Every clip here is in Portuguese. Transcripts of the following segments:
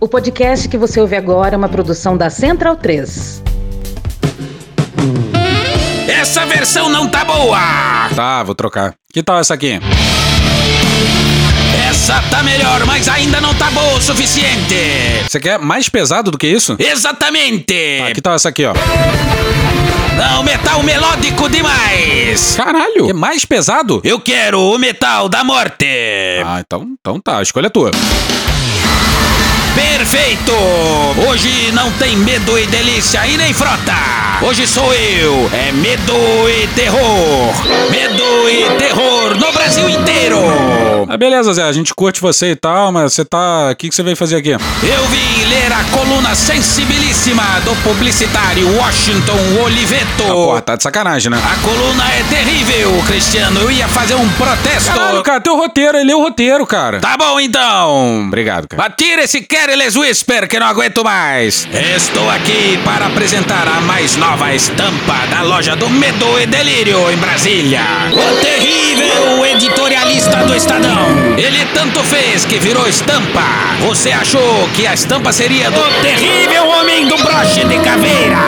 O podcast que você ouve agora é uma produção da Central 3. Essa versão não tá boa! Tá, vou trocar. Que tal essa aqui? Essa tá melhor, mas ainda não tá boa o suficiente! Você quer mais pesado do que isso? Exatamente! Ah, que tal essa aqui, ó? Não, metal melódico demais! Caralho! Que mais pesado? Eu quero o metal da morte! Ah, então, então tá, a escolha é tua. Perfeito! Hoje não tem medo e delícia e nem frota! Hoje sou eu! É medo e terror! Medo e terror no Brasil inteiro! Ah, beleza, Zé, a gente curte você e tal, mas você tá. O que, que você veio fazer aqui? Eu vim ler a coluna sensibilíssima do publicitário Washington Oliveto. Ah, porra, tá de sacanagem, né? A coluna é terrível, Cristiano. Eu ia fazer um protesto. Caralho, cara, teu roteiro, ele é o roteiro, cara. Tá bom então. Obrigado, cara. Mas tira esse Careless Whisper que não aguento mais. Estou aqui para apresentar a mais nova estampa da loja do Medo e Delírio em Brasília. O terrível editorialista do Estadão. Ele tanto fez que virou estampa. Você achou que a estampa seria do terrível homem do broche de caveira?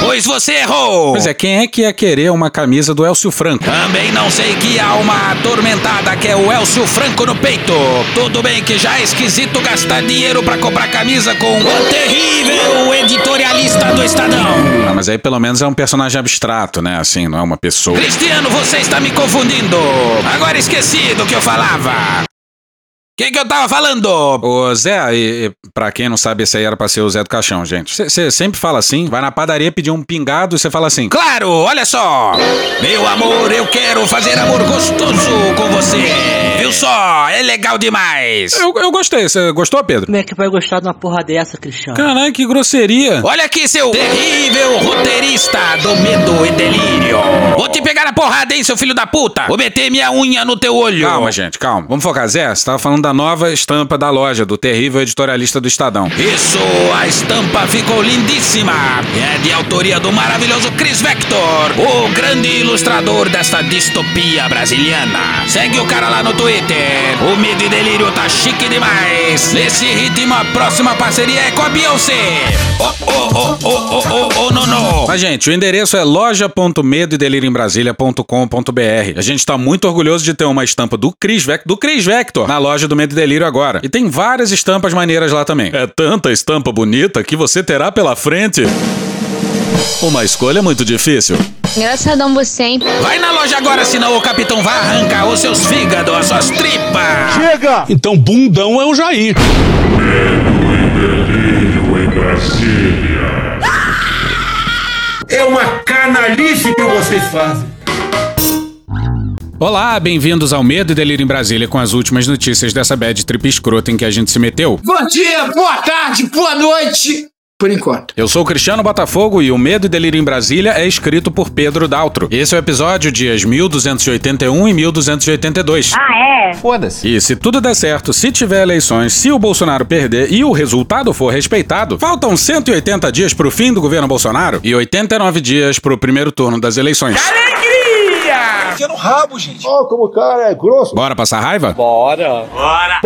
Pois você errou. Pois é, quem é que ia querer uma camisa do Elcio Franco? Também não sei que alma atormentada que é o Elcio Franco no peito. Tudo bem que já é esquisito gastar dinheiro pra comprar camisa com o terrível editorialista do Estadão. Ah, mas aí pelo menos é um personagem abstrato, né? Assim, não é uma pessoa. Cristiano, você está me confundindo. Agora esqueci do que eu falava. O que, que eu tava falando? Ô, Zé, e, e, pra quem não sabe, esse aí era pra ser o Zé do Caixão, gente. Você sempre fala assim, vai na padaria pedir um pingado e você fala assim. Claro, olha só. Meu amor, eu quero fazer amor gostoso com você. Viu só? É legal demais. Eu, eu gostei. Você gostou, Pedro? Como é que vai gostar de uma porra dessa, Cristiano? Caralho, que grosseria. Olha aqui, seu terrível roteirista do medo e delírio. Vou te pegar na porrada, hein, seu filho da puta. Vou meter minha unha no teu olho. Calma, gente, calma. Vamos focar, Zé. Você tava falando da nova estampa da loja, do terrível editorialista do Estadão. Isso, a estampa ficou lindíssima. É de autoria do maravilhoso Chris Vector, o grande ilustrador desta distopia brasiliana. Segue o cara lá no Twitter. O Medo e Delírio tá chique demais. Nesse ritmo, a próxima parceria é com a Beyoncé. Oh, oh, oh, oh, oh, oh, oh, não, não. Mas, gente, o endereço é loja.medoedelirioembrasilha.com.br. A gente tá muito orgulhoso de ter uma estampa do Chris Vector, do Chris Vector na loja do Medo e Delírio agora. E tem várias estampas maneiras lá também. É tanta estampa bonita que você terá pela frente uma escolha muito difícil. Engraçadão você, hein? Vai na loja agora, senão o capitão vai arrancar os seus fígados, as suas tripas. Chega! Então bundão é o Jair. Medo e delírio em Brasília. É uma canalice que vocês fazem. Olá, bem-vindos ao Medo e Delírio em Brasília com as últimas notícias dessa bad trip escrota em que a gente se meteu. Bom dia, boa tarde, boa noite. Por enquanto. Eu sou o Cristiano Botafogo e o Medo e Delírio em Brasília é escrito por Pedro Daltro. Esse é o episódio dias 1281 e 1282. Ah, é? Foda-se. E se tudo der certo, se tiver eleições, se o Bolsonaro perder e o resultado for respeitado, faltam 180 dias pro fim do governo Bolsonaro e 89 dias pro primeiro turno das eleições. No rabo, gente. Ó, como o cara é grosso. Bora passar raiva? Bora! Bora!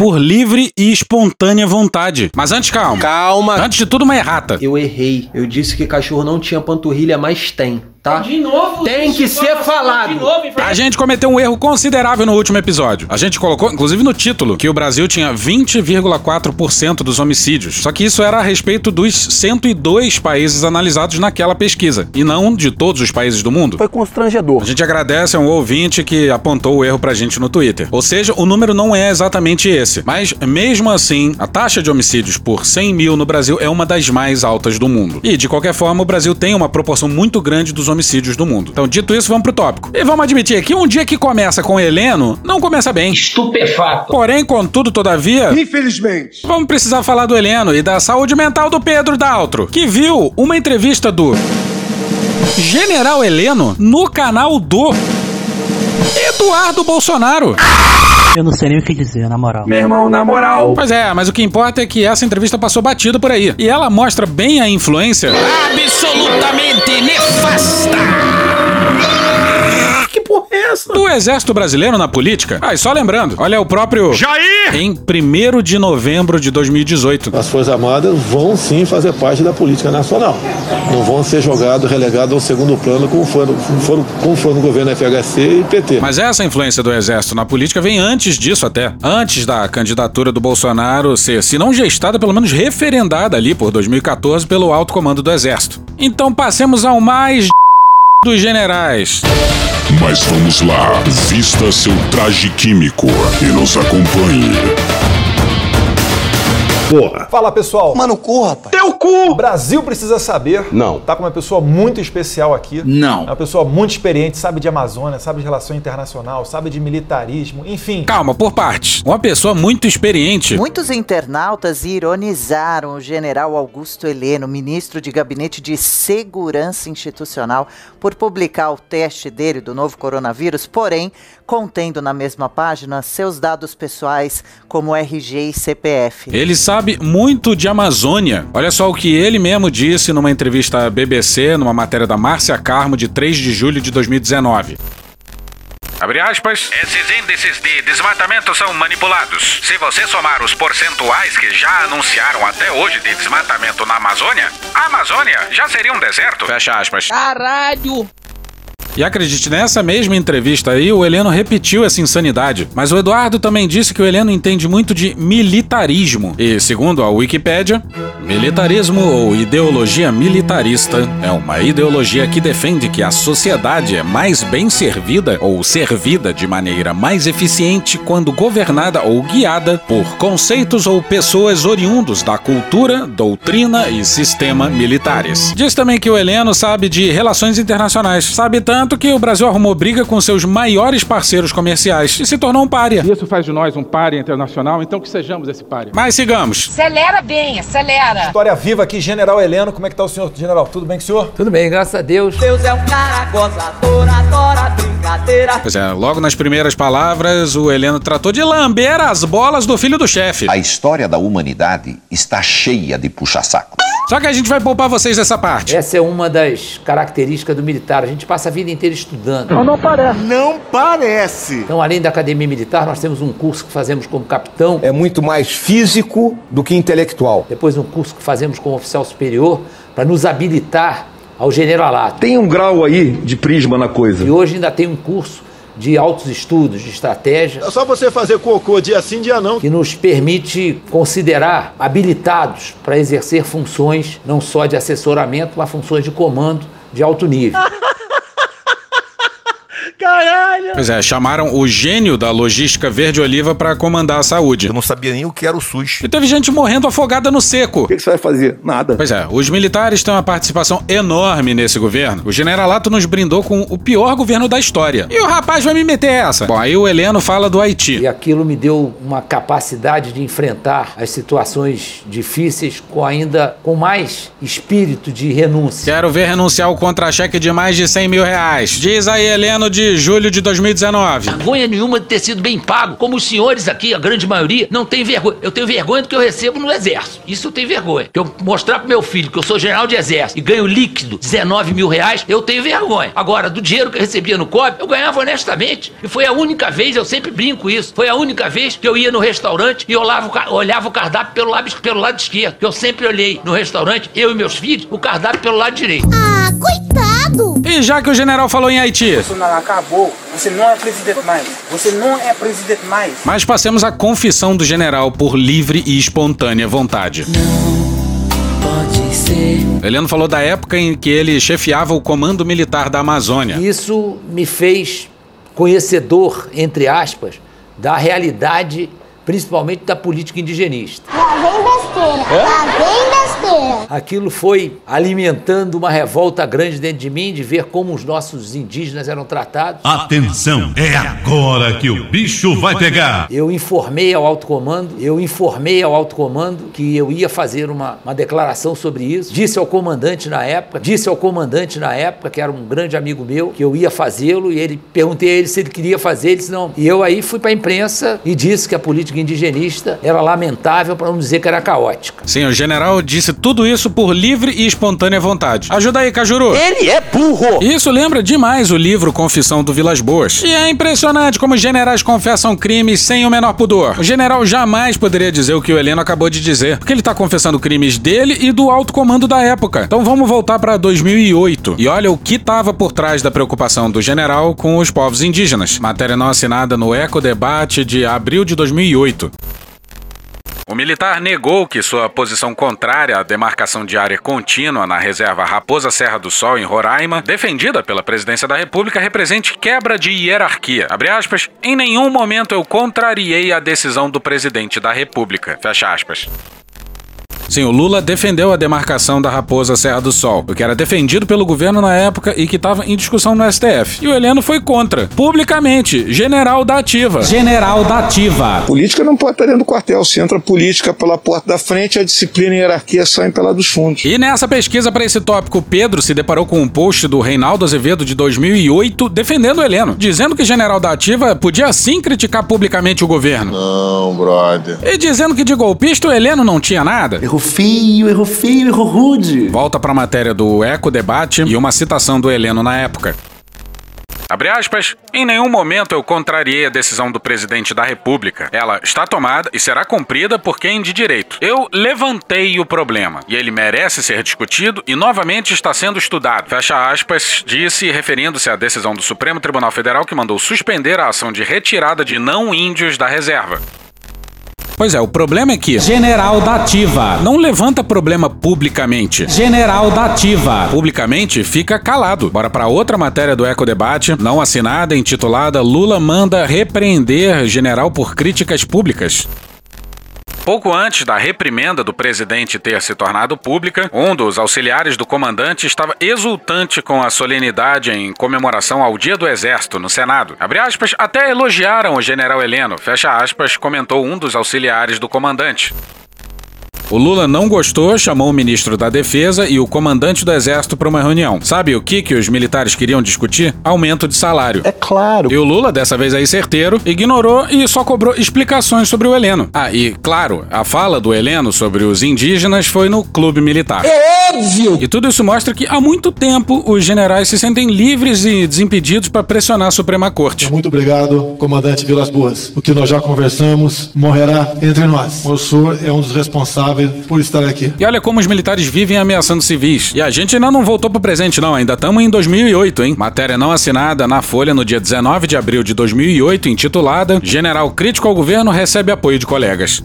Por livre e espontânea vontade. Mas antes, calma. Calma. Antes de tudo, uma errata. Eu errei. Eu disse que cachorro não tinha panturrilha, mas tem, tá? De novo? Tem que ser falado. De novo? A gente cometeu um erro considerável no último episódio. A gente colocou, inclusive no título, que o Brasil tinha 20,4% dos homicídios. Só que isso era a respeito dos 102 países analisados naquela pesquisa, e não de todos os países do mundo. Foi constrangedor. A gente agradece a um ouvinte que apontou o erro pra gente no Twitter. Ou seja, o número não é exatamente esse. Mas, mesmo assim, a taxa de homicídios por 100 mil no Brasil é uma das mais altas do mundo. E, de qualquer forma, o Brasil tem uma proporção muito grande dos homicídios do mundo. Então, dito isso, vamos pro tópico. E vamos admitir que um dia que começa com Heleno, não começa bem. Estupefato. Porém, contudo, todavia, Infelizmente. vamos precisar falar do Heleno e da saúde mental do Pedro Daltro, que viu uma entrevista do General Heleno no canal do Eduardo Bolsonaro. Eu não sei nem o que dizer, na moral. Meu irmão, na moral. Pois é, mas o que importa é que essa entrevista passou batida por aí. E ela mostra bem a influência Absolutamente nefasta. Essa? Do exército brasileiro na política? Ah, e só lembrando, olha o próprio... Jair! Em 1 de novembro de 2018. As Forças Armadas vão sim fazer parte da política nacional. Não vão ser jogados, relegados ao segundo plano como foram, foram, como foram no governo FHC e PT. Mas essa influência do exército na política vem antes disso até. Antes da candidatura do Bolsonaro ser, se não gestada, pelo menos referendada ali por 2014 pelo alto comando do exército. Então passemos ao mais dos generais. Mas vamos lá, vista seu traje químico e nos acompanhe. Porra. Fala pessoal. Mano, cu, rapaz. Teu cu! O Brasil precisa saber. Não. Tá com uma pessoa muito especial aqui. Não. É uma pessoa muito experiente, sabe de Amazônia, sabe de relação internacional, sabe de militarismo, enfim. Calma, por partes. Uma pessoa muito experiente. Muitos internautas ironizaram o general Augusto Heleno, ministro de Gabinete de Segurança Institucional, por publicar o teste dele do novo coronavírus, porém contendo na mesma página seus dados pessoais como RG e CPF. Ele sabe muito de Amazônia. Olha só o que ele mesmo disse numa entrevista à BBC, numa matéria da Márcia Carmo de 3 de julho de 2019. Abre aspas. Esses índices de desmatamento são manipulados. Se você somar os percentuais que já anunciaram até hoje de desmatamento na Amazônia, a Amazônia já seria um deserto. Fecha aspas. Caralho! E acredite, nessa mesma entrevista aí, o Heleno repetiu essa insanidade. Mas o Eduardo também disse que o Heleno entende muito de militarismo. E, segundo a Wikipédia, militarismo ou ideologia militarista é uma ideologia que defende que a sociedade é mais bem servida ou servida de maneira mais eficiente quando governada ou guiada por conceitos ou pessoas oriundos da cultura, doutrina e sistema militares. Diz também que o Heleno sabe de relações internacionais, sabe tanto tanto que o Brasil arrumou briga com seus maiores parceiros comerciais e se tornou um pária. Isso faz de nós um pária internacional, então que sejamos esse pária. Mas sigamos. Acelera bem, acelera. História viva aqui, General Heleno. Como é que tá o senhor, General? Tudo bem com o senhor? Tudo bem, graças a Deus. Deus é um cara gozador, adora brincadeira. Pois é, logo nas primeiras palavras, o Heleno tratou de lamber as bolas do filho do chefe. A história da humanidade está cheia de puxa-saco. Só que a gente vai poupar vocês dessa parte. Essa é uma das características do militar. A gente passa a vida inteira estudando. Não, não parece. Não parece. Então, além da academia militar, nós temos um curso que fazemos como capitão. É muito mais físico do que intelectual. Depois um curso que fazemos como oficial superior para nos habilitar ao generalato. Tem um grau aí de prisma na coisa. E hoje ainda tem um curso de altos estudos, de estratégia. É só você fazer cocô dia sim, dia não. Que nos permite considerar habilitados para exercer funções não só de assessoramento, mas funções de comando de alto nível. Caralho! Pois é, chamaram o gênio da logística verde-oliva para comandar a saúde. Eu não sabia nem o que era o SUS. E teve gente morrendo afogada no seco. O que, que você vai fazer? Nada. Pois é, os militares têm uma participação enorme nesse governo. O generalato nos brindou com o pior governo da história. E o rapaz vai me meter essa. Bom, aí o Heleno fala do Haiti. E aquilo me deu uma capacidade de enfrentar as situações difíceis com ainda com mais espírito de renúncia. Quero ver renunciar o contra-cheque de mais de 100 mil reais. Diz aí, Heleno, de julho de 2019. Vergonha nenhuma de ter sido bem pago, como os senhores aqui, a grande maioria, não tem vergonha. Eu tenho vergonha do que eu recebo no exército. Isso eu tenho vergonha. Que eu mostrar pro meu filho que eu sou general de exército e ganho líquido 19 mil reais, eu tenho vergonha. Agora, do dinheiro que eu recebia no COB, eu ganhava honestamente. E foi a única vez, eu sempre brinco isso, foi a única vez que eu ia no restaurante e olhava olhava o cardápio pelo lado, pelo lado esquerdo. Que eu sempre olhei no restaurante, eu e meus filhos, o cardápio pelo lado direito. Ah, coitado! E já que o general falou em Haiti. Bolsonaro acabou. Você não é presidente mais. Você não é presidente mais. Mas passemos à confissão do general por livre e espontânea vontade. Pode ser. Heleno falou da época em que ele chefiava o comando militar da Amazônia. Isso me fez conhecedor, entre aspas, da realidade, principalmente da política indigenista. Lá vem besteira, lá vem besteira. Aquilo foi alimentando uma revolta grande dentro de mim de ver como os nossos indígenas eram tratados. Atenção, é agora que o bicho vai pegar. Eu informei ao alto comando, eu informei ao alto comando que eu ia fazer uma, uma declaração sobre isso. Disse ao comandante na época, disse ao comandante na época, que era um grande amigo meu, que eu ia fazê-lo, e ele perguntei a ele se ele queria fazer, ele disse não. E eu aí fui para a imprensa e disse que a política indigenista era lamentável, para não dizer que era caótica. Sim, o general disse tudo tudo isso por livre e espontânea vontade. Ajuda aí, Cajuru. Ele é burro! Isso lembra demais o livro Confissão do Vilas Boas. E é impressionante como os generais confessam crimes sem o menor pudor. O general jamais poderia dizer o que o Heleno acabou de dizer, porque ele tá confessando crimes dele e do alto comando da época. Então vamos voltar para 2008. E olha o que tava por trás da preocupação do general com os povos indígenas. Matéria não assinada no Eco Debate de abril de 2008. O militar negou que sua posição contrária à demarcação de área contínua na reserva Raposa Serra do Sol, em Roraima, defendida pela presidência da República, represente quebra de hierarquia. Aspas, em nenhum momento eu contrariei a decisão do presidente da República. Fecha aspas. Sim, o Lula defendeu a demarcação da Raposa Serra do Sol, o que era defendido pelo governo na época e que estava em discussão no STF. E o Heleno foi contra, publicamente, general da ativa. General da ativa. Política não pode estar dentro do quartel. Se entra política pela porta da frente, a disciplina e a hierarquia saem pela dos fundos. E nessa pesquisa para esse tópico, Pedro se deparou com um post do Reinaldo Azevedo de 2008 defendendo o Heleno, dizendo que general da ativa podia sim criticar publicamente o governo. Não, brother. E dizendo que de golpista o Heleno não tinha nada. Errou feio, errou feio, errou rude. Volta pra matéria do Eco Debate e uma citação do Heleno na época. Abre aspas, em nenhum momento eu contrariei a decisão do presidente da República. Ela está tomada e será cumprida por quem de direito. Eu levantei o problema e ele merece ser discutido e novamente está sendo estudado. Fecha aspas, disse referindo-se à decisão do Supremo Tribunal Federal que mandou suspender a ação de retirada de não índios da reserva. Pois é, o problema é que General da Ativa não levanta problema publicamente. General da Ativa publicamente fica calado. Bora para outra matéria do Eco Debate, não assinada, intitulada Lula manda repreender general por críticas públicas. Pouco antes da reprimenda do presidente ter se tornado pública, um dos auxiliares do comandante estava exultante com a solenidade em comemoração ao Dia do Exército no Senado. Abre aspas, até elogiaram o general Heleno, fecha aspas, comentou um dos auxiliares do comandante. O Lula não gostou, chamou o ministro da Defesa e o comandante do Exército para uma reunião. Sabe o que, que os militares queriam discutir? Aumento de salário. É claro. E o Lula, dessa vez aí certeiro, ignorou e só cobrou explicações sobre o Heleno. Ah, e claro, a fala do Heleno sobre os indígenas foi no clube militar. É óbvio! E tudo isso mostra que há muito tempo os generais se sentem livres e desimpedidos para pressionar a Suprema Corte. Muito obrigado, comandante Vilas Boas. O que nós já conversamos morrerá entre nós. O senhor é um dos responsáveis por estar aqui. E olha como os militares vivem ameaçando civis. E a gente ainda não voltou pro presente não, ainda estamos em 2008, hein? Matéria não assinada na Folha no dia 19 de abril de 2008, intitulada General crítico ao governo recebe apoio de colegas.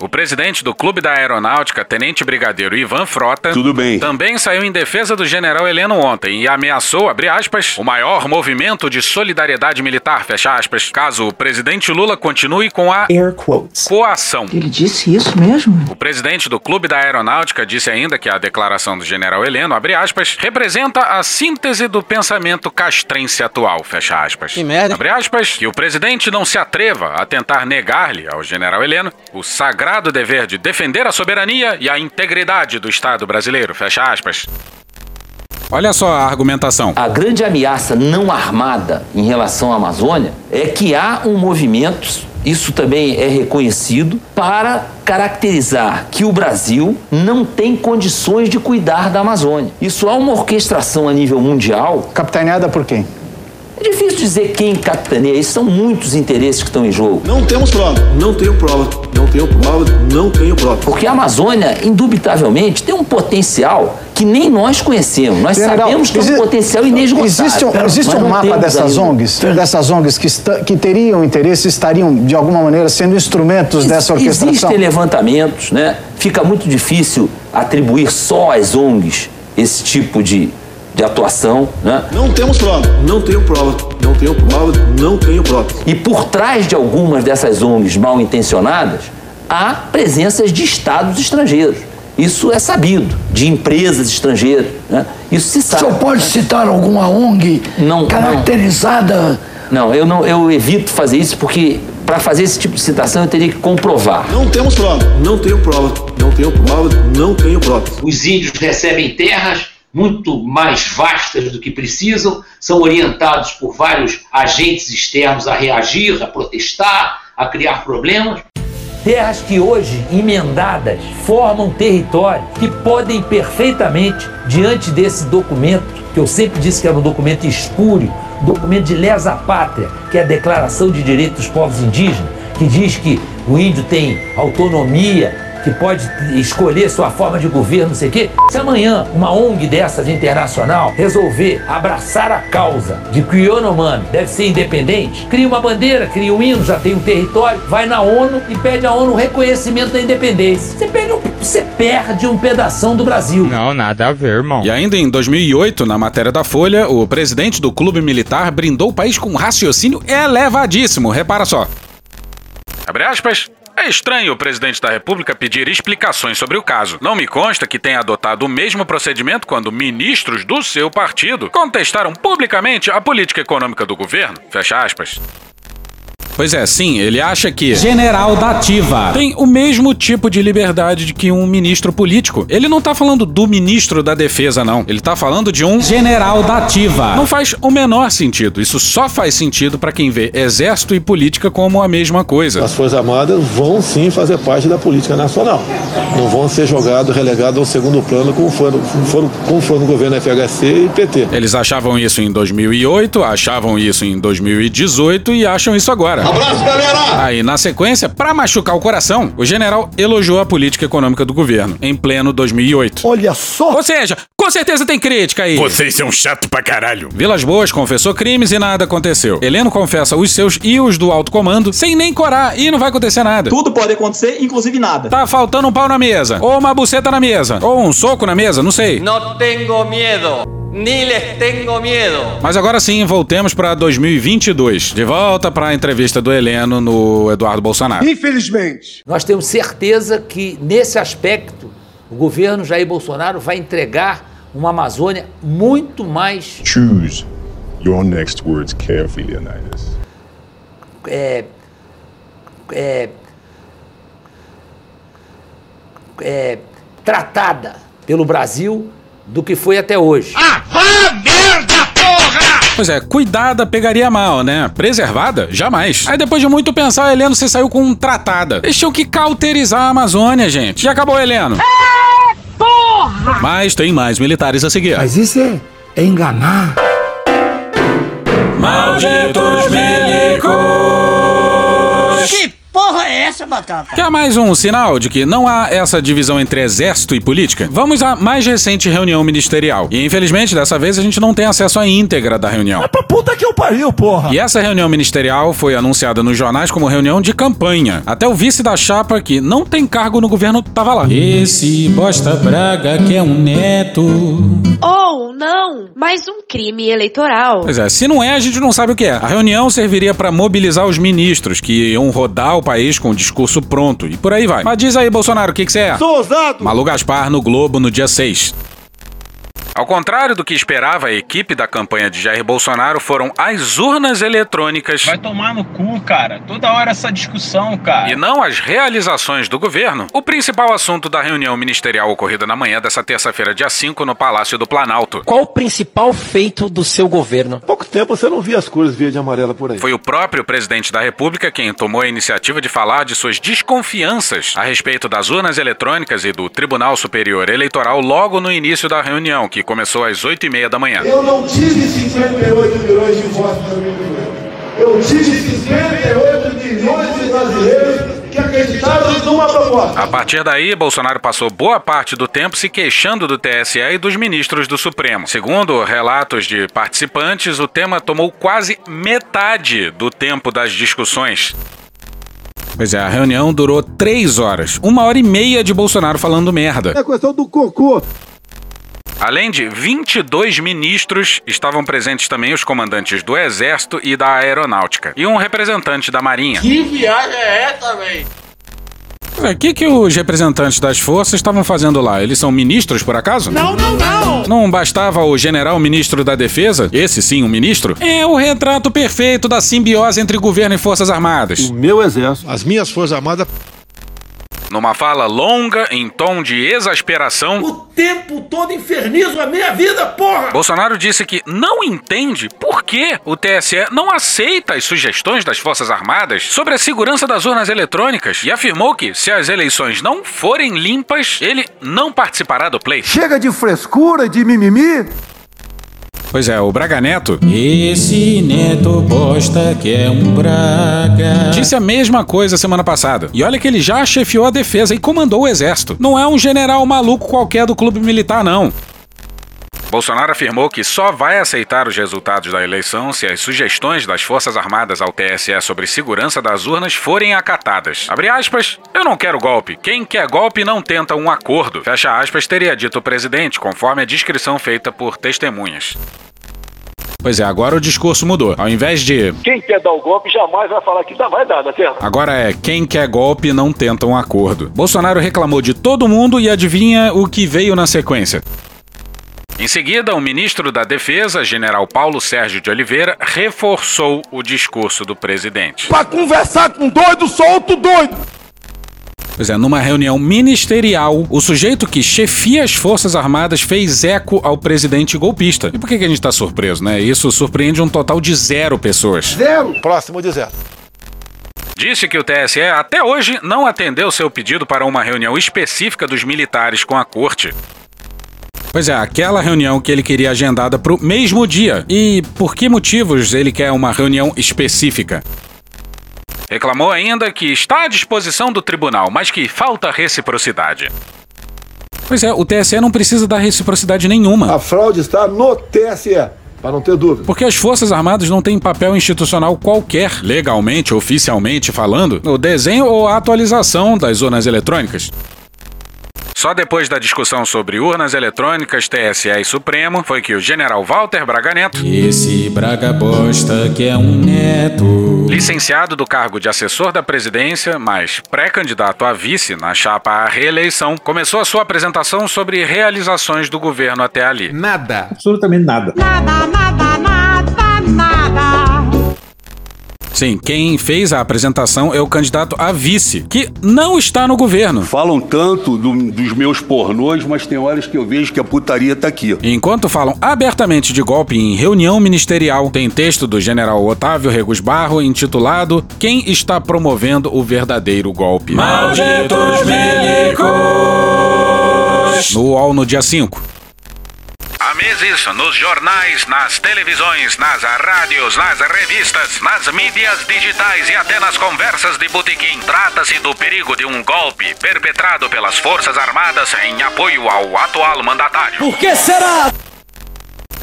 O presidente do Clube da Aeronáutica, Tenente Brigadeiro Ivan Frota, Tudo bem. também saiu em defesa do general Heleno ontem e ameaçou, abre aspas, o maior movimento de solidariedade militar, fecha aspas, caso o presidente Lula continue com a Air quotes. coação. Ele disse isso mesmo? O presidente do Clube da Aeronáutica disse ainda que a declaração do general Heleno, abre aspas, representa a síntese do pensamento castrense atual, fecha aspas. Que merda. Abre aspas, que o presidente não se atreva a tentar negar-lhe ao general Heleno o sagrado dever de defender a soberania e a integridade do Estado brasileiro, fecha aspas. Olha só a argumentação. A grande ameaça não armada em relação à Amazônia é que há um movimento, isso também é reconhecido, para caracterizar que o Brasil não tem condições de cuidar da Amazônia. Isso há uma orquestração a nível mundial. Capitaneada por quem? É difícil dizer quem capitaneia, isso são muitos interesses que estão em jogo. Não temos prova. Não tenho prova. Não tenho prova. Não tenho prova. Porque a Amazônia, indubitavelmente, tem um potencial que nem nós conhecemos. Nós General, sabemos que é exi- um potencial inesgotável. Existe um, existe um mapa dessas ainda. ONGs, dessas ONGs que, esta- que teriam interesse, estariam de alguma maneira sendo instrumentos dessa orquestração? Existem levantamentos, né? Fica muito difícil atribuir só às ONGs esse tipo de, de atuação, né? Não temos prova. Não tenho prova. Não tenho prova. Não tenho prova. E por trás de algumas dessas ONGs mal intencionadas, há presenças de estados estrangeiros. Isso é sabido, de empresas estrangeiras. Né? Isso se sabe. O senhor pode citar alguma ONG Não, caracterizada? Não, eu, não, eu evito fazer isso porque, para fazer esse tipo de citação, eu teria que comprovar. Não temos prova. Não tenho prova. Não tenho prova. Não tenho prova. Os índios recebem terras muito mais vastas do que precisam, são orientados por vários agentes externos a reagir, a protestar, a criar problemas. Terras que hoje, emendadas, formam território que podem perfeitamente, diante desse documento, que eu sempre disse que era um documento espúrio, documento de lesa pátria, que é a Declaração de Direitos dos Povos Indígenas, que diz que o índio tem autonomia, que pode escolher sua forma de governo, não sei o quê. Se amanhã uma ONG dessas internacional resolver abraçar a causa de que o Yonomami deve ser independente, cria uma bandeira, cria um hino, já tem um território, vai na ONU e pede à ONU o reconhecimento da independência. Você perde um, você perde um pedação do Brasil. Não, nada a ver, irmão. E ainda em 2008, na matéria da Folha, o presidente do clube militar brindou o país com um raciocínio elevadíssimo. Repara só. Abre aspas. É estranho o presidente da República pedir explicações sobre o caso. Não me consta que tenha adotado o mesmo procedimento quando ministros do seu partido contestaram publicamente a política econômica do governo. Fecha aspas. Pois é, sim, ele acha que general da ativa tem o mesmo tipo de liberdade de que um ministro político. Ele não tá falando do ministro da defesa, não. Ele tá falando de um general da ativa. Não faz o menor sentido. Isso só faz sentido para quem vê exército e política como a mesma coisa. As Forças Armadas vão sim fazer parte da política nacional. Não vão ser jogados, relegados ao segundo plano como foram, foram, como foi no governo FHC e PT. Eles achavam isso em 2008, achavam isso em 2018 e acham isso agora. Abraço, galera! Aí, na sequência, para machucar o coração, o general elogiou a política econômica do governo, em pleno 2008. Olha só! Ou seja, com certeza tem crítica aí. Vocês são chato pra caralho. Vilas Boas confessou crimes e nada aconteceu. Heleno confessa os seus e os do alto comando, sem nem corar, e não vai acontecer nada. Tudo pode acontecer, inclusive nada. Tá faltando um pau na mesa, ou uma buceta na mesa, ou um soco na mesa, não sei. Não tenho medo. Ni les tengo miedo. Mas agora sim, voltemos para 2022. De volta para a entrevista do Heleno no Eduardo Bolsonaro. Infelizmente. Nós temos certeza que, nesse aspecto, o governo Jair Bolsonaro vai entregar uma Amazônia muito mais. Choose your next words carefully, Leonidas. É, é, é, tratada pelo Brasil do que foi até hoje. Ah! Pois é, cuidada pegaria mal, né? Preservada? Jamais. Aí depois de muito pensar, Heleno se saiu com um tratada. Eles tinham que cauterizar a Amazônia, gente. Já acabou, Heleno. É, porra! Mas tem mais militares a seguir. Mas isso é, é enganar. Malditos milicos! Que porra é essa, Batata? Quer mais um sinal de que não há essa divisão entre exército e política? Vamos à mais recente reunião ministerial. E infelizmente, dessa vez a gente não tem acesso à íntegra da reunião. É pra puta que eu pariu, porra! E essa reunião ministerial foi anunciada nos jornais como reunião de campanha. Até o vice da chapa, que não tem cargo no governo, tava lá. Esse bosta braga que é um neto. Ou não, mais um crime eleitoral. Pois é, se não é, a gente não sabe o que é. A reunião serviria para mobilizar os ministros que iam rodar o país com o discurso pronto e por aí vai. Mas diz aí, Bolsonaro, o que que você é? Sou ousado! Malu Gaspar no Globo no dia 6. Ao contrário do que esperava a equipe da campanha de Jair Bolsonaro, foram as urnas eletrônicas Vai tomar no cu, cara. Toda hora essa discussão, cara. e não as realizações do governo, o principal assunto da reunião ministerial ocorrida na manhã dessa terça-feira, dia 5, no Palácio do Planalto. Qual o principal feito do seu governo? Pouco tempo você não via as cores verde e amarela por aí. Foi o próprio presidente da República quem tomou a iniciativa de falar de suas desconfianças a respeito das urnas eletrônicas e do Tribunal Superior Eleitoral logo no início da reunião, que começou às 8 e meia da manhã. Eu não tive 58 milhões de votos. Eu tive 58 milhões de brasileiros que acreditaram numa proposta. A partir daí, Bolsonaro passou boa parte do tempo se queixando do TSE e dos ministros do Supremo. Segundo relatos de participantes, o tema tomou quase metade do tempo das discussões. Pois é, a reunião durou três horas. Uma hora e meia de Bolsonaro falando merda. É questão do cocô. Além de 22 ministros, estavam presentes também os comandantes do Exército e da Aeronáutica. E um representante da Marinha. Que viagem é essa, véi? O que, que os representantes das forças estavam fazendo lá? Eles são ministros, por acaso? Não, não, não! Não bastava o general ministro da Defesa? Esse sim, um ministro? É o retrato perfeito da simbiose entre governo e forças armadas. O meu exército, as minhas forças armadas Numa fala longa, em tom de exasperação, O tempo todo infernizo a minha vida, porra! Bolsonaro disse que não entende por que o TSE não aceita as sugestões das Forças Armadas sobre a segurança das urnas eletrônicas e afirmou que, se as eleições não forem limpas, ele não participará do pleito. Chega de frescura, de mimimi. Pois é, o Braga Neto. Esse neto bosta que é um Braga. Disse a mesma coisa semana passada. E olha que ele já chefiou a defesa e comandou o exército. Não é um general maluco qualquer do clube militar, não. Bolsonaro afirmou que só vai aceitar os resultados da eleição se as sugestões das Forças Armadas ao TSE sobre segurança das urnas forem acatadas. Abre aspas, eu não quero golpe. Quem quer golpe não tenta um acordo. Fecha aspas, teria dito o presidente, conforme a descrição feita por testemunhas. Pois é, agora o discurso mudou. Ao invés de Quem quer dar o golpe jamais vai falar que dá, vai dar, na terra. Agora é quem quer golpe não tenta um acordo. Bolsonaro reclamou de todo mundo e adivinha o que veio na sequência. Em seguida, o ministro da Defesa, general Paulo Sérgio de Oliveira, reforçou o discurso do presidente. Pra conversar com doido, solto doido. Pois é, numa reunião ministerial, o sujeito que chefia as Forças Armadas fez eco ao presidente golpista. E por que, a gente tá surpreso, né? Isso surpreende um total de zero pessoas. Zero. Próximo de zero. Disse que o TSE até hoje não atendeu seu pedido para uma reunião específica dos militares com a corte. Pois é, aquela reunião que ele queria agendada para o mesmo dia. E por que motivos ele quer uma reunião específica? Reclamou ainda que está à disposição do tribunal, mas que falta reciprocidade. Pois é, o TSE não precisa dar reciprocidade nenhuma. A fraude está no TSE, para não ter dúvida. Porque as Forças Armadas não têm papel institucional qualquer, legalmente, oficialmente falando, no desenho ou atualização das urnas eletrônicas. Só depois da discussão sobre urnas eletrônicas, TSE e Supremo, foi que o general Walter Braga Neto, esse Braga bosta que é um neto, licenciado do cargo de assessor da presidência, mas pré-candidato a vice na chapa à reeleição, começou a sua apresentação sobre realizações do governo até ali. Nada. Absolutamente nada. Nada, nada, nada, nada. Sim, quem fez a apresentação é o candidato a vice, que não está no governo. Falam tanto do- dos meus pornôs, mas tem horas que eu vejo que a putaria tá aqui. Enquanto falam abertamente de golpe em reunião ministerial, tem texto do general Otávio Regus Barro intitulado Quem está promovendo o verdadeiro golpe? Malditos milicos! No UOL no dia 5. Meses, nos jornais, nas televisões, nas rádios, nas revistas, nas mídias digitais e até nas conversas de botequim, trata-se do perigo de um golpe perpetrado pelas Forças Armadas em apoio ao atual mandatário. Por que será?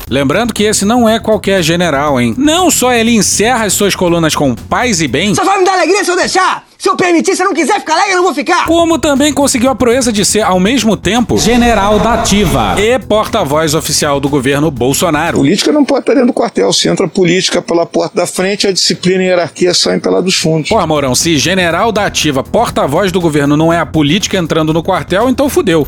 Lembrando que esse não é qualquer general, hein? Não só ele encerra as suas colunas com paz e bem, Só vai me dar alegria se eu deixar. Se eu permitir, se eu não quiser ficar alegre, eu não vou ficar. como também conseguiu a proeza de ser, ao mesmo tempo, general da ativa e porta-voz oficial do governo Bolsonaro. Política não pode estar dentro do quartel. Se entra política pela porta da frente, a disciplina e a hierarquia saem pela dos fundos. Porra, Mourão, se general da ativa, porta-voz do governo não é a política entrando no quartel, então fudeu.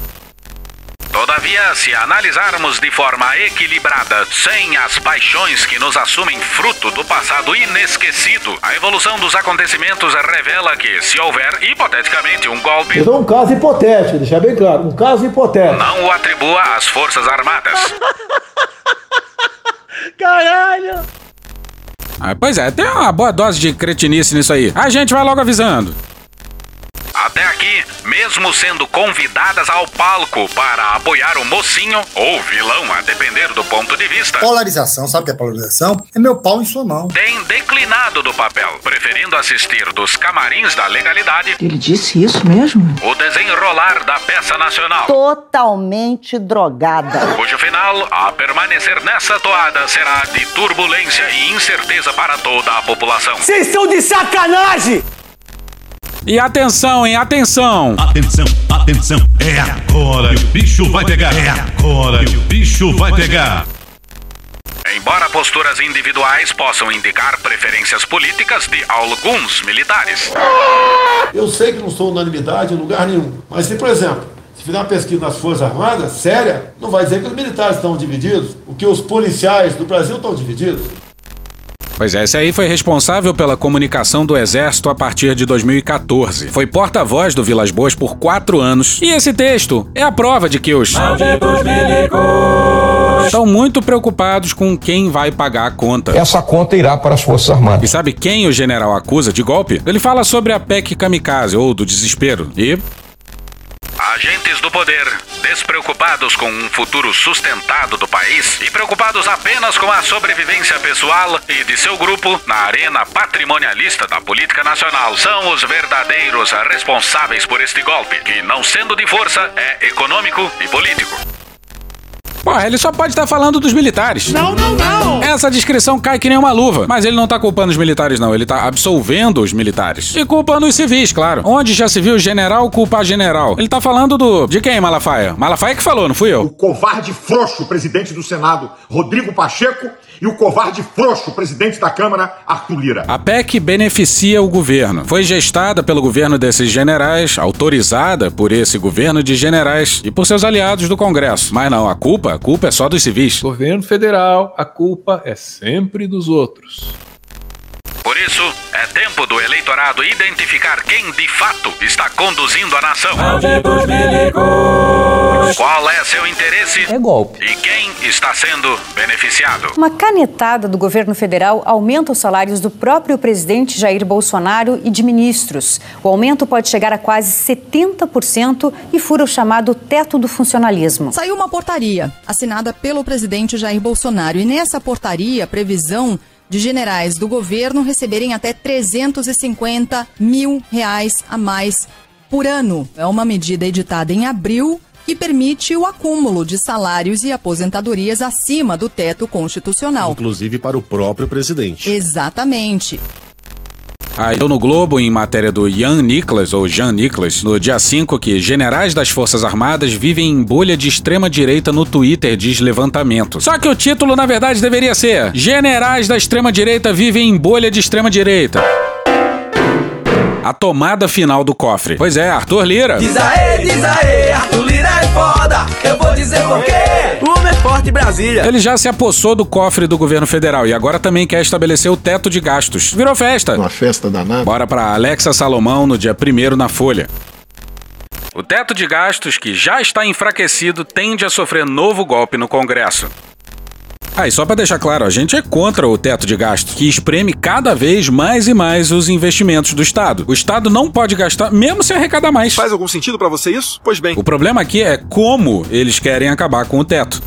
Todavia, se analisarmos de forma equilibrada, sem as paixões que nos assumem fruto do passado inesquecido, a evolução dos acontecimentos revela que, se houver, hipoteticamente, um golpe, Eu dou um caso hipotético, deixar bem claro. Um caso hipotético. não o atribua às Forças Armadas. Caralho! Ah, pois é, tem uma boa dose de cretinice nisso aí. A gente vai logo avisando. Até aqui, mesmo sendo convidadas ao palco para apoiar o mocinho ou vilão, a depender do ponto de vista, Polarização, sabe o que é polarização? É meu pau em sua mão. tem declinado do papel, preferindo assistir dos camarins da legalidade Ele disse isso mesmo? o desenrolar da peça nacional. Totalmente drogada. Cujo final, a permanecer nessa toada, será de turbulência e incerteza para toda a população. Vocês estão de sacanagem! E atenção, hein? Atenção! Atenção, atenção, é agora que o bicho vai pegar. É agora que o bicho vai pegar. Embora posturas individuais possam indicar preferências políticas de alguns militares. Eu sei que não sou unanimidade em lugar nenhum. Mas se, por exemplo, se fizer uma pesquisa nas Forças Armadas, séria, não vai dizer que os militares estão divididos, o que os policiais do Brasil estão divididos. Pois é, esse aí foi responsável pela comunicação do Exército a partir de 2014. Foi porta-voz do Vilas Boas por quatro anos. E esse texto é a prova de que os estão muito preocupados com quem vai pagar a conta. Essa conta irá para as Forças Armadas. E sabe quem o general acusa de golpe? Ele fala sobre a PEC kamikaze ou do desespero. E Agentes do poder, despreocupados com um futuro sustentado do país e preocupados apenas com a sobrevivência pessoal e de seu grupo na arena patrimonialista da política nacional, são os verdadeiros responsáveis por este golpe, que, não sendo de força, é econômico e político. Porra, ele só pode estar falando dos militares. Não, não, não. Essa descrição cai que nem uma luva. Mas ele não tá culpando os militares, não. Ele tá absolvendo os militares. E culpando os civis, claro. Onde já se viu general culpar general? Ele tá falando do. De quem, Malafaia? Malafaia que falou, não fui eu. O covarde frouxo presidente do Senado, Rodrigo Pacheco, e o covarde frouxo presidente da Câmara, Arthur Lira. A PEC beneficia o governo. Foi gestada pelo governo desses generais, autorizada por esse governo de generais e por seus aliados do Congresso. Mas não, a culpa, a culpa é só dos civis. Governo federal, a culpa é sempre dos outros. Por isso, é tempo do eleitorado identificar quem de fato está conduzindo a nação. Qual é seu interesse? É golpe. E quem está sendo beneficiado? Uma canetada do governo federal aumenta os salários do próprio presidente Jair Bolsonaro e de ministros. O aumento pode chegar a quase 70% e fura o chamado teto do funcionalismo. Saiu uma portaria assinada pelo presidente Jair Bolsonaro e nessa portaria a previsão de generais do governo receberem até 350 mil reais a mais por ano. É uma medida editada em abril que permite o acúmulo de salários e aposentadorias acima do teto constitucional. Inclusive para o próprio presidente. Exatamente. Aí eu no Globo, em matéria do Ian Nicholas, ou Jean Nicholas, no dia 5, que generais das Forças Armadas vivem em bolha de extrema-direita no Twitter, diz levantamento. Só que o título, na verdade, deveria ser Generais da extrema-direita vivem em bolha de extrema-direita. A tomada final do cofre. Pois é, Arthur Lira. Diz aê, diz aê, Arthur Lira é foda. Eu vou dizer por quê. Forte Brasília. Ele já se apossou do cofre do governo federal e agora também quer estabelecer o teto de gastos. Virou festa. Uma festa danada. Bora pra Alexa Salomão no dia 1 na Folha. O teto de gastos, que já está enfraquecido, tende a sofrer novo golpe no Congresso. Ah, e só pra deixar claro, a gente é contra o teto de gastos, que espreme cada vez mais e mais os investimentos do Estado. O Estado não pode gastar, mesmo se arrecadar mais. Faz algum sentido pra você isso? Pois bem. O problema aqui é como eles querem acabar com o teto.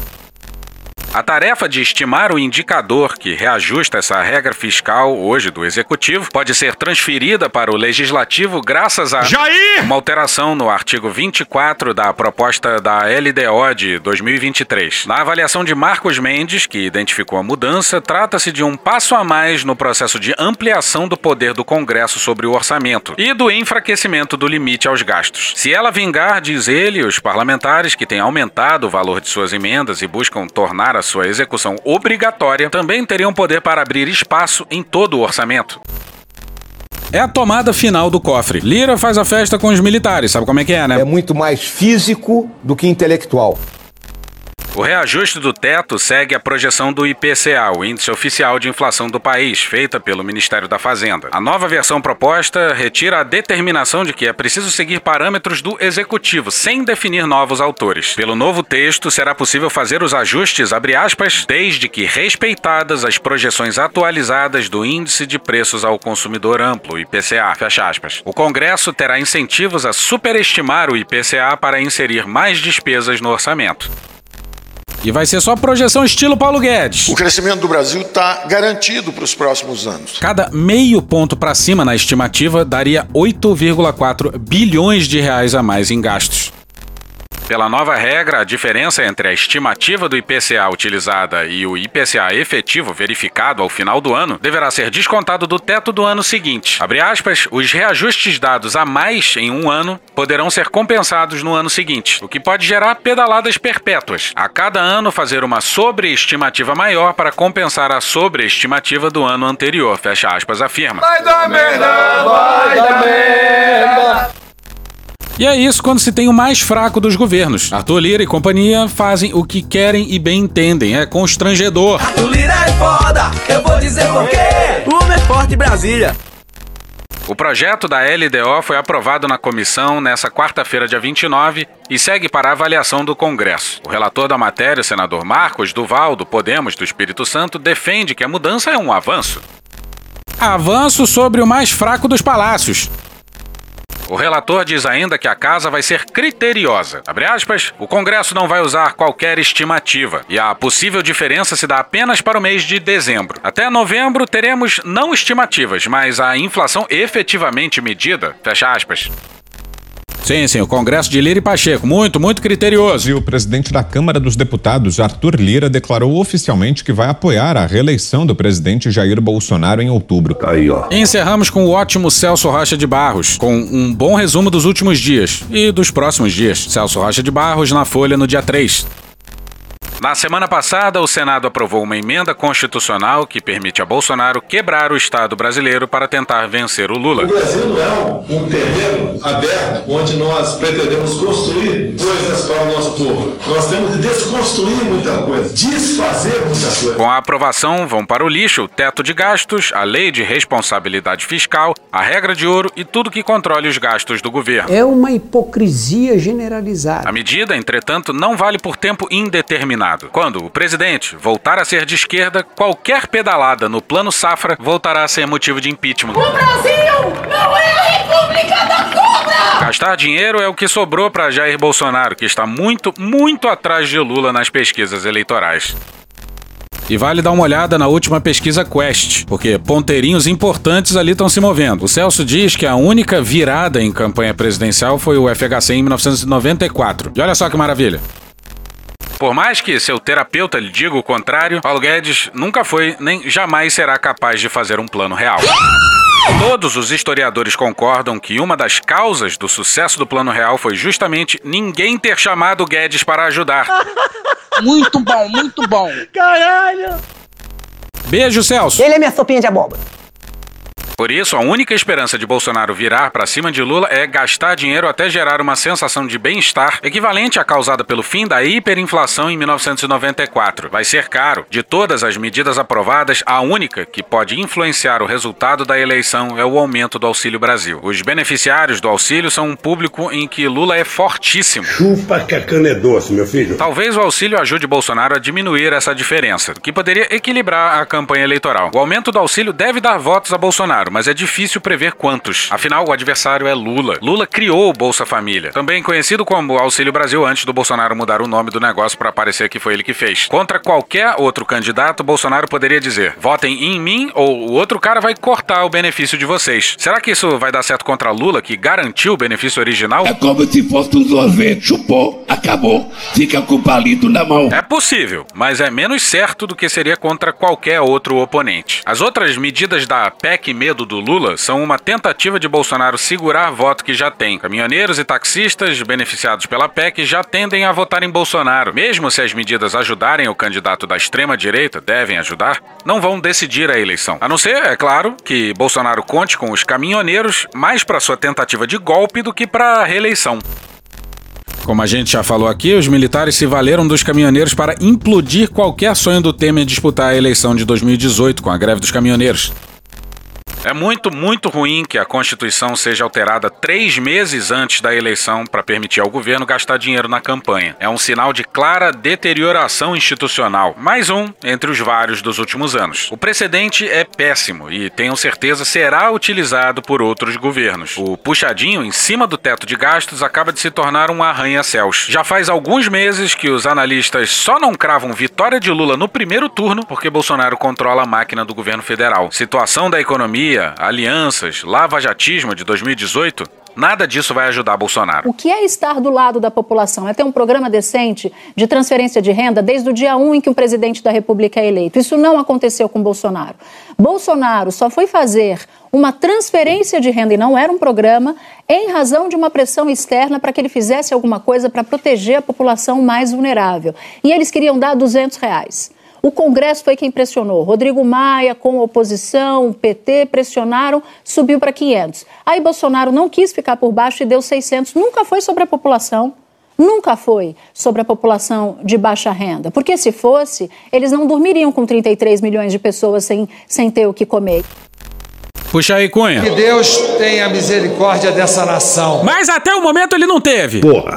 A tarefa de estimar o indicador que reajusta essa regra fiscal hoje do Executivo pode ser transferida para o Legislativo graças a Jair! uma alteração no artigo 24 da proposta da LDO de 2023. Na avaliação de Marcos Mendes, que identificou a mudança, trata-se de um passo a mais no processo de ampliação do poder do Congresso sobre o orçamento e do enfraquecimento do limite aos gastos. Se ela vingar, diz ele, os parlamentares que têm aumentado o valor de suas emendas e buscam tornar a sua execução obrigatória também teriam poder para abrir espaço em todo o orçamento. É a tomada final do cofre. Lira faz a festa com os militares, sabe como é que é, né? É muito mais físico do que intelectual. O reajuste do teto segue a projeção do IPCA, o Índice Oficial de Inflação do país, feita pelo Ministério da Fazenda. A nova versão proposta retira a determinação de que é preciso seguir parâmetros do Executivo, sem definir novos autores. Pelo novo texto, será possível fazer os ajustes, aspas, desde que respeitadas as projeções atualizadas do Índice de Preços ao Consumidor Amplo, IPCA. O Congresso terá incentivos a superestimar o IPCA para inserir mais despesas no orçamento. E vai ser só projeção estilo Paulo Guedes. O crescimento do Brasil está garantido para os próximos anos. Cada meio ponto para cima na estimativa daria 8,4 bilhões de reais a mais em gastos. Pela nova regra, a diferença entre a estimativa do IPCA utilizada e o IPCA efetivo verificado ao final do ano deverá ser descontado do teto do ano seguinte. Aspas, os reajustes dados a mais em um ano poderão ser compensados no ano seguinte, o que pode gerar pedaladas perpétuas. A cada ano fazer uma sobreestimativa maior para compensar a sobreestimativa do ano anterior, fecha aspas, afirma. Vai dar merda, vai dar merda. E é isso quando se tem o mais fraco dos governos. Arthur Lira e companhia fazem o que querem e bem entendem. É constrangedor. Arthur Lira é foda, eu vou dizer por quê. Forte Brasília. O projeto da LDO foi aprovado na comissão nessa quarta-feira, dia 29, e segue para avaliação do Congresso. O relator da matéria, o senador Marcos Duval, do Podemos do Espírito Santo, defende que a mudança é um avanço. Avanço sobre o mais fraco dos palácios. O relator diz ainda que a casa vai ser criteriosa. Aspas, o Congresso não vai usar qualquer estimativa e a possível diferença se dá apenas para o mês de dezembro. Até novembro teremos não estimativas, mas a inflação efetivamente medida. Fecha aspas. Sim, sim, o Congresso de Lira e Pacheco, muito, muito criterioso. E o presidente da Câmara dos Deputados, Arthur Lira, declarou oficialmente que vai apoiar a reeleição do presidente Jair Bolsonaro em outubro. Aí, ó. E encerramos com o ótimo Celso Rocha de Barros, com um bom resumo dos últimos dias e dos próximos dias. Celso Rocha de Barros na Folha no dia 3. Na semana passada, o Senado aprovou uma emenda constitucional que permite a Bolsonaro quebrar o Estado brasileiro para tentar vencer o Lula. O Brasil não é um, terreno aberto onde nós pretendemos construir coisas para o nosso povo. Nós temos de desconstruir muita coisa, desfazer muita coisa. Com a aprovação, vão para o lixo o teto de gastos, a lei de responsabilidade fiscal, a regra de ouro e tudo que controle os gastos do governo. É uma hipocrisia generalizada. A medida, entretanto, não vale por tempo indeterminado. Quando o presidente voltar a ser de esquerda, qualquer pedalada no plano safra voltará a ser motivo de impeachment. O Brasil não é a República da Cobra! Gastar dinheiro é o que sobrou para Jair Bolsonaro, que está muito, muito atrás de Lula nas pesquisas eleitorais. E vale dar uma olhada na última pesquisa Quest, porque ponteirinhos importantes ali estão se movendo. O Celso diz que a única virada em campanha presidencial foi o FHC em 1994. E olha só que maravilha. Por mais que seu terapeuta lhe diga o contrário, Paulo Guedes nunca foi nem jamais será capaz de fazer um plano real. Todos os historiadores concordam que uma das causas do sucesso do Plano Real foi justamente ninguém ter chamado Guedes para ajudar. Muito bom, muito bom. Caralho! Beijo, Celso. Ele é minha sopinha de abóbora. Por isso, a única esperança de Bolsonaro virar para cima de Lula é gastar dinheiro até gerar uma sensação de bem-estar equivalente à causada pelo fim da hiperinflação em 1994. Vai ser caro. De todas as medidas aprovadas, a única que pode influenciar o resultado da eleição é o aumento do Auxílio Brasil. Os beneficiários do auxílio são um público em que Lula é fortíssimo. Chupa que a cana é doce, meu filho. Talvez o auxílio ajude Bolsonaro a diminuir essa diferença, que poderia equilibrar a campanha eleitoral. O aumento do auxílio deve dar votos a Bolsonaro, mas é difícil prever quantos. Afinal, o adversário é Lula. Lula criou o Bolsa Família, também conhecido como Auxílio Brasil antes do Bolsonaro mudar o nome do negócio para parecer que foi ele que fez. Contra qualquer outro candidato, Bolsonaro poderia dizer: votem em mim ou o outro cara vai cortar o benefício de vocês. Será que isso vai dar certo contra Lula, que garantiu o benefício original? É como se fosse um sorvete, chupou, acabou, fica com o palito na mão. É possível, mas é menos certo do que seria contra qualquer outro oponente. As outras medidas da PEC Medo do Lula são uma tentativa de Bolsonaro segurar voto que já tem. Caminhoneiros e taxistas beneficiados pela PEC já tendem a votar em Bolsonaro. Mesmo se as medidas ajudarem o candidato da extrema-direita, devem ajudar, não vão decidir a eleição. A não ser, é claro, que Bolsonaro conte com os caminhoneiros mais para sua tentativa de golpe do que para a reeleição. Como a gente já falou aqui, os militares se valeram dos caminhoneiros para implodir qualquer sonho do Temer disputar a eleição de 2018 com a greve dos caminhoneiros. É muito, muito ruim que a Constituição seja alterada três meses antes da eleição para permitir ao governo gastar dinheiro na campanha. É um sinal de clara deterioração institucional. Mais um entre os vários dos últimos anos. O precedente é péssimo e, tenho certeza, será utilizado por outros governos. O puxadinho em cima do teto de gastos acaba de se tornar um arranha-céus. Já faz alguns meses que os analistas só não cravam vitória de Lula no primeiro turno porque Bolsonaro controla a máquina do governo federal. Situação da economia alianças, lava-jatismo de 2018, nada disso vai ajudar Bolsonaro. O que é estar do lado da população? É ter um programa decente de transferência de renda desde o dia 1 em que o presidente da República é eleito. Isso não aconteceu com Bolsonaro. Bolsonaro só foi fazer uma transferência de renda, e não era um programa, em razão de uma pressão externa para que ele fizesse alguma coisa para proteger a população mais vulnerável. E eles queriam dar 200 reais. O Congresso foi quem pressionou. Rodrigo Maia, com a oposição, o PT, pressionaram, subiu para 500. Aí Bolsonaro não quis ficar por baixo e deu 600. Nunca foi sobre a população. Nunca foi sobre a população de baixa renda. Porque se fosse, eles não dormiriam com 33 milhões de pessoas sem, sem ter o que comer. Puxa aí, Cunha. Que Deus tenha misericórdia dessa nação. Mas até o momento ele não teve. Porra.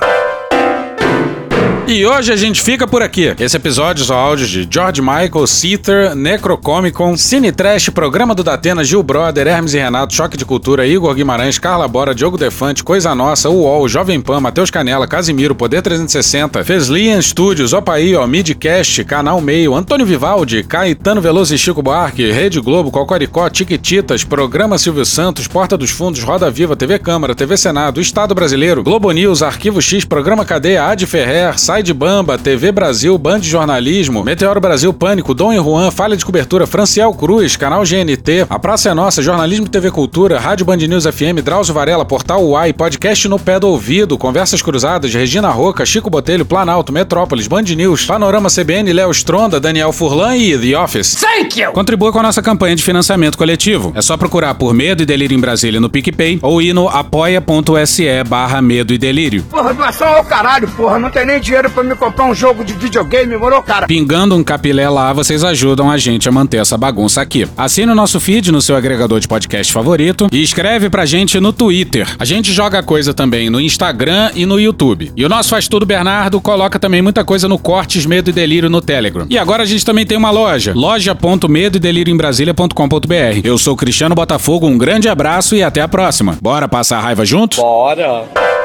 E hoje a gente fica por aqui. Esse episódio são áudios de George Michael, Seether, Necrocomicon, Cine Trash, Programa do Datena, Gil Brother, Hermes e Renato, Choque de Cultura, Igor Guimarães, Carla Bora, Diogo Defante, Coisa Nossa, UOL, Jovem Pan, Matheus Canela, Casimiro, Poder 360, Feslian Studios, Opaí, ó, Midcast, Canal Meio, Antônio Vivaldi, Caetano Veloso e Chico Buarque, Rede Globo, Cocoricó, Tiquititas, Programa Silvio Santos, Porta dos Fundos, Roda Viva, TV Câmara, TV Senado, Estado Brasileiro, Globo News, Arquivo X, Programa Cadeia, Ad Ferrer, Sai de Bamba, TV Brasil, Band Jornalismo, Meteoro Brasil, Pânico, Dom e Juan, Falha de Cobertura, Franciel Cruz, Canal GNT, A Praça é Nossa, Jornalismo TV Cultura, Rádio Band News FM, Drauzio Varela, Portal Uai, Podcast no Pé do Ouvido, Conversas Cruzadas, Regina Roca, Chico Botelho, Planalto, Metrópolis, Band News, Panorama CBN, Léo Stronda, Daniel Furlan e The Office. Thank you! Contribua com a nossa campanha de financiamento coletivo. É só procurar por Medo e Delírio em Brasília no PicPay ou ir no apoia.se barra Medo e Delírio. Porra, doação ao caralho, porra. Não tem nem dinheiro pra me comprar um jogo de videogame, morou, cara? Pingando um capilé lá, vocês ajudam a gente a manter essa bagunça aqui. Assine o nosso feed no seu agregador de podcast favorito e escreve pra gente no Twitter. A gente joga coisa também no Instagram e no YouTube. E o nosso Faz Tudo Bernardo coloca também muita coisa no Cortes Medo e Delírio no Telegram. E agora a gente também tem uma loja, loja.medo e delírio em Brasília.com.br. Eu sou Cristiano Botafogo, um grande abraço e até a próxima. Bora passar a raiva junto? Bora.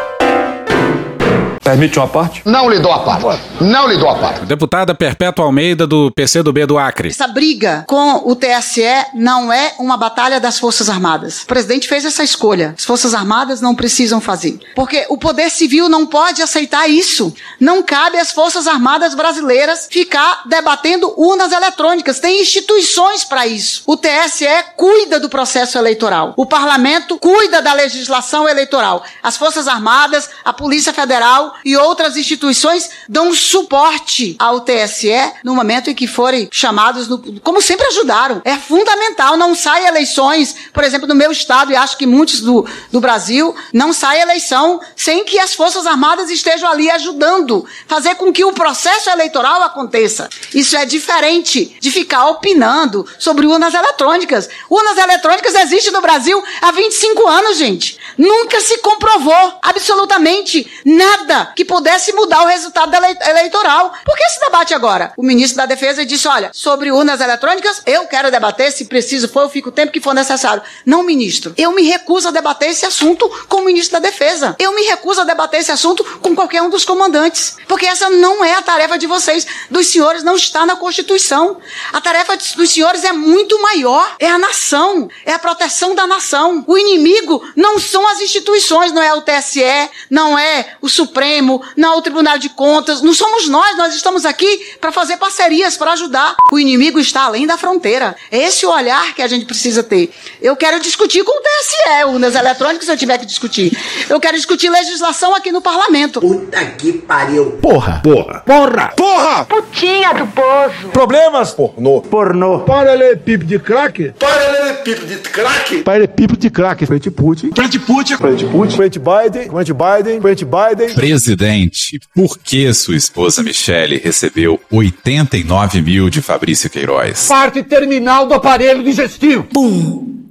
Permite uma parte? Não lhe dou a parte. Não lhe dou a parte. Deputada Perpétua Almeida do PCdoB do Acre. Essa briga com o TSE não é uma batalha das Forças Armadas. O presidente fez essa escolha. As Forças Armadas não precisam fazer. Porque o poder civil não pode aceitar isso. Não cabe às Forças Armadas brasileiras ficar debatendo urnas eletrônicas. Tem instituições para isso. O TSE cuida do processo eleitoral. O parlamento cuida da legislação eleitoral. As Forças Armadas, a Polícia Federal e outras instituições dão suporte ao TSE no momento em que forem chamados, no, como sempre ajudaram. É fundamental, não sai eleições, por exemplo, no meu estado, e acho que muitos do, do Brasil, não sai eleição sem que as Forças Armadas estejam ali ajudando, fazer com que o processo eleitoral aconteça. Isso é diferente de ficar opinando sobre urnas eletrônicas. Urnas eletrônicas existem no Brasil há 25 anos, gente. Nunca se comprovou absolutamente nada que pudesse mudar o resultado ele eleitoral. Por que esse debate agora? O ministro da Defesa disse: olha, sobre urnas eletrônicas, eu quero debater, se preciso for, eu fico o tempo que for necessário. Não, ministro. Eu me recuso a debater esse assunto com o ministro da Defesa. Eu me recuso a debater esse assunto com qualquer um dos comandantes. Porque essa não é a tarefa de vocês, dos senhores, não está na Constituição. A tarefa dos senhores é muito maior. É a nação, é a proteção da nação. O inimigo não são as instituições, não é o TSE, não é o Supremo, não é o Tribunal de Contas, não somos nós, nós estamos aqui para fazer parcerias, para ajudar. O inimigo está além da fronteira. É esse o olhar que a gente precisa ter. Eu quero discutir com o TSE, urnas eletrônicas, se eu tiver que discutir. Eu quero discutir legislação aqui no parlamento. Puta que pariu. Porra. Porra. Porra. Porra! Putinha do poço. Problemas? Pornô. Pornô. Paralelepípedo de crack? Paralelepípedo de crack. Paralelepípedo de crack. Frente Putin. Frente Putin. Frente Putin. Frente Biden. Frente Biden. Frente Biden. Presidente, por que sua esposa Michele recebeu 89 mil de Fabrício Queiroz? Parte terminal do aparelho digestivo.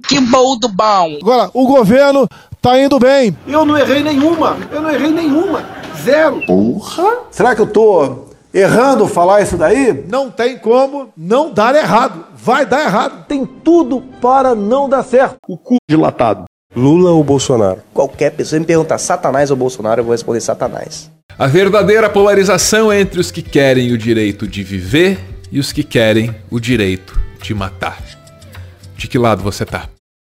Que bom do bom. Agora, o governo tá indo bem. Eu não errei nenhuma. Eu não errei nenhuma. Zero. Porra. Será que eu tô errando falar isso daí? Não tem como não dar errado. Vai dar errado. Tem tudo para não dar certo. O cu dilatado. Lula ou Bolsonaro? Qualquer pessoa me perguntar Satanás ou Bolsonaro, eu vou responder Satanás. A verdadeira polarização é entre os que querem o direito de viver e os que querem o direito de matar. De que lado você tá?